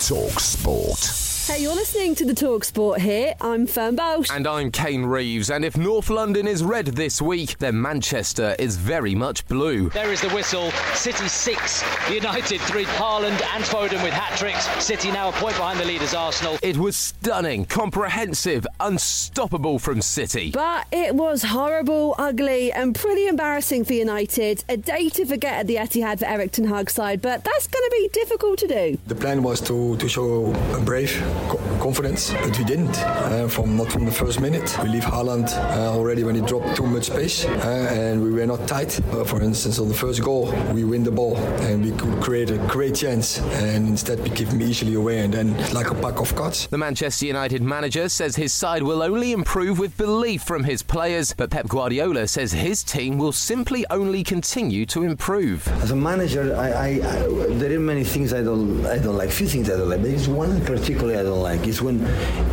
Talk Sport. Hey, you're listening to the Talk Sport here. I'm Fern Bosch. And I'm Kane Reeves. And if North London is red this week, then Manchester is very much blue. There is the whistle. City 6, United 3. Haaland and Foden with hat tricks. City now a point behind the leaders, Arsenal. It was stunning, comprehensive, unstoppable from City. But it was horrible, ugly, and pretty embarrassing for United. A day to forget at the Etihad for Erik ten Hag's side, but that's going to be difficult to do. The plan was to, to show a brave co- confidence, but we didn't. Uh, from not from the first minute, we leave Haaland uh, already when he dropped too much space, uh, and we were not tight. Uh, for instance, on the first goal, we win the ball and we could create a great chance, and instead we give him easily away, and then like a pack of cards. The Manchester United manager says his side will only improve with belief from his players, but Pep Guardiola says his team will simply only continue to improve. As a manager, I, I, I there are many things I don't I don't like. Few things I don't like, but there's one in particular I don't like. It's when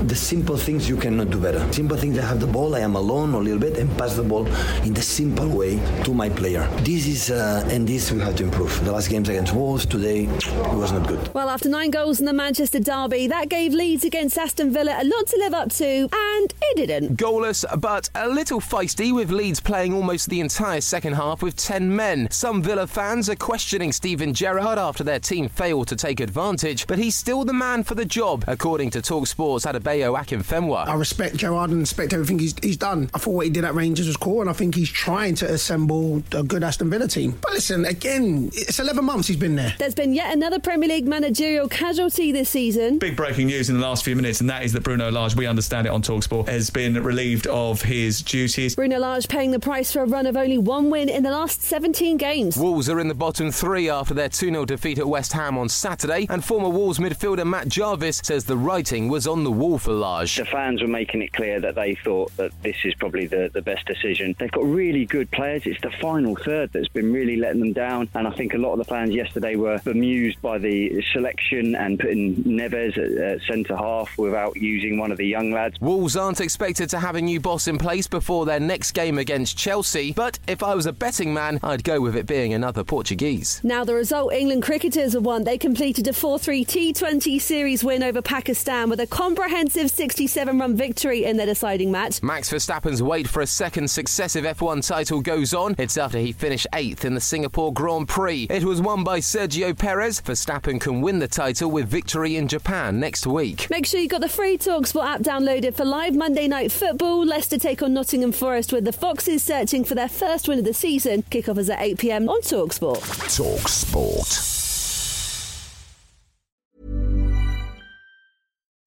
the simple things you cannot do better. Simple things. I have the ball, I am alone a little bit, and pass the ball in the simple way to my player. This is uh, and this we have to improve. The last games against Wolves today it was not good. Well, after nine goals in the Manchester derby, that gave Leeds against Aston Villa a lot to live up to, and it didn't. Goalless, but a little feisty with Leeds playing almost the entire second half with 10 men. Some Villa fans are questioning Steven Gerrard after their team failed to take advantage, but he's still the man for the job, according to Talksport's Adebayo Akinfenwa. I respect Gerrard and respect everything he's, he's done. I thought what he did at Rangers was cool, and I think he's trying to assemble a good Aston Villa team. But listen, again, it's 11 months he's been there. There's been yet another Premier League managerial casualty this season. Big breaking news in the last few minutes, and that is that Bruno Lage, we understand it on Talksport, has been relieved of his duties. Bruno Lage paying the price for a run of only one win in the last 17 games. Wolves are in the bottom three after their 2 0 defeat at West Ham on Saturday, and former Wolves midfielder Matt Jarvis says the writing was on the wall for Lage. The fans were making it clear that they thought that this is probably the, the best decision. They've got really good players. It's the final third that's been really letting them down. And I think a lot of the fans yesterday were bemused by the selection and putting Neves at, at centre half without using one of the young lads. Wolves aren't expected to have a new boss in place before their next game against Chelsea, but if I was a betting man, I'd go with it being another Portuguese. Now, the result England cricketers have won. They completed a 4 3 T20 series win over Pakistan with a comprehensive 67 run victory in their deciding match. Max Verstappen's wait for a second successive F1 title goes on. It's after he finished eighth in the Singapore Grand Prix. It was won by Sergio Perez. Verstappen can win the title with victory in Japan next week. Make sure you've got the free Talksport app downloaded for live Monday night football. Leicester take on Nottingham Forest with the Foxes searching for their first win of the season. Kickoff is at 8 pm on Talksport. Talk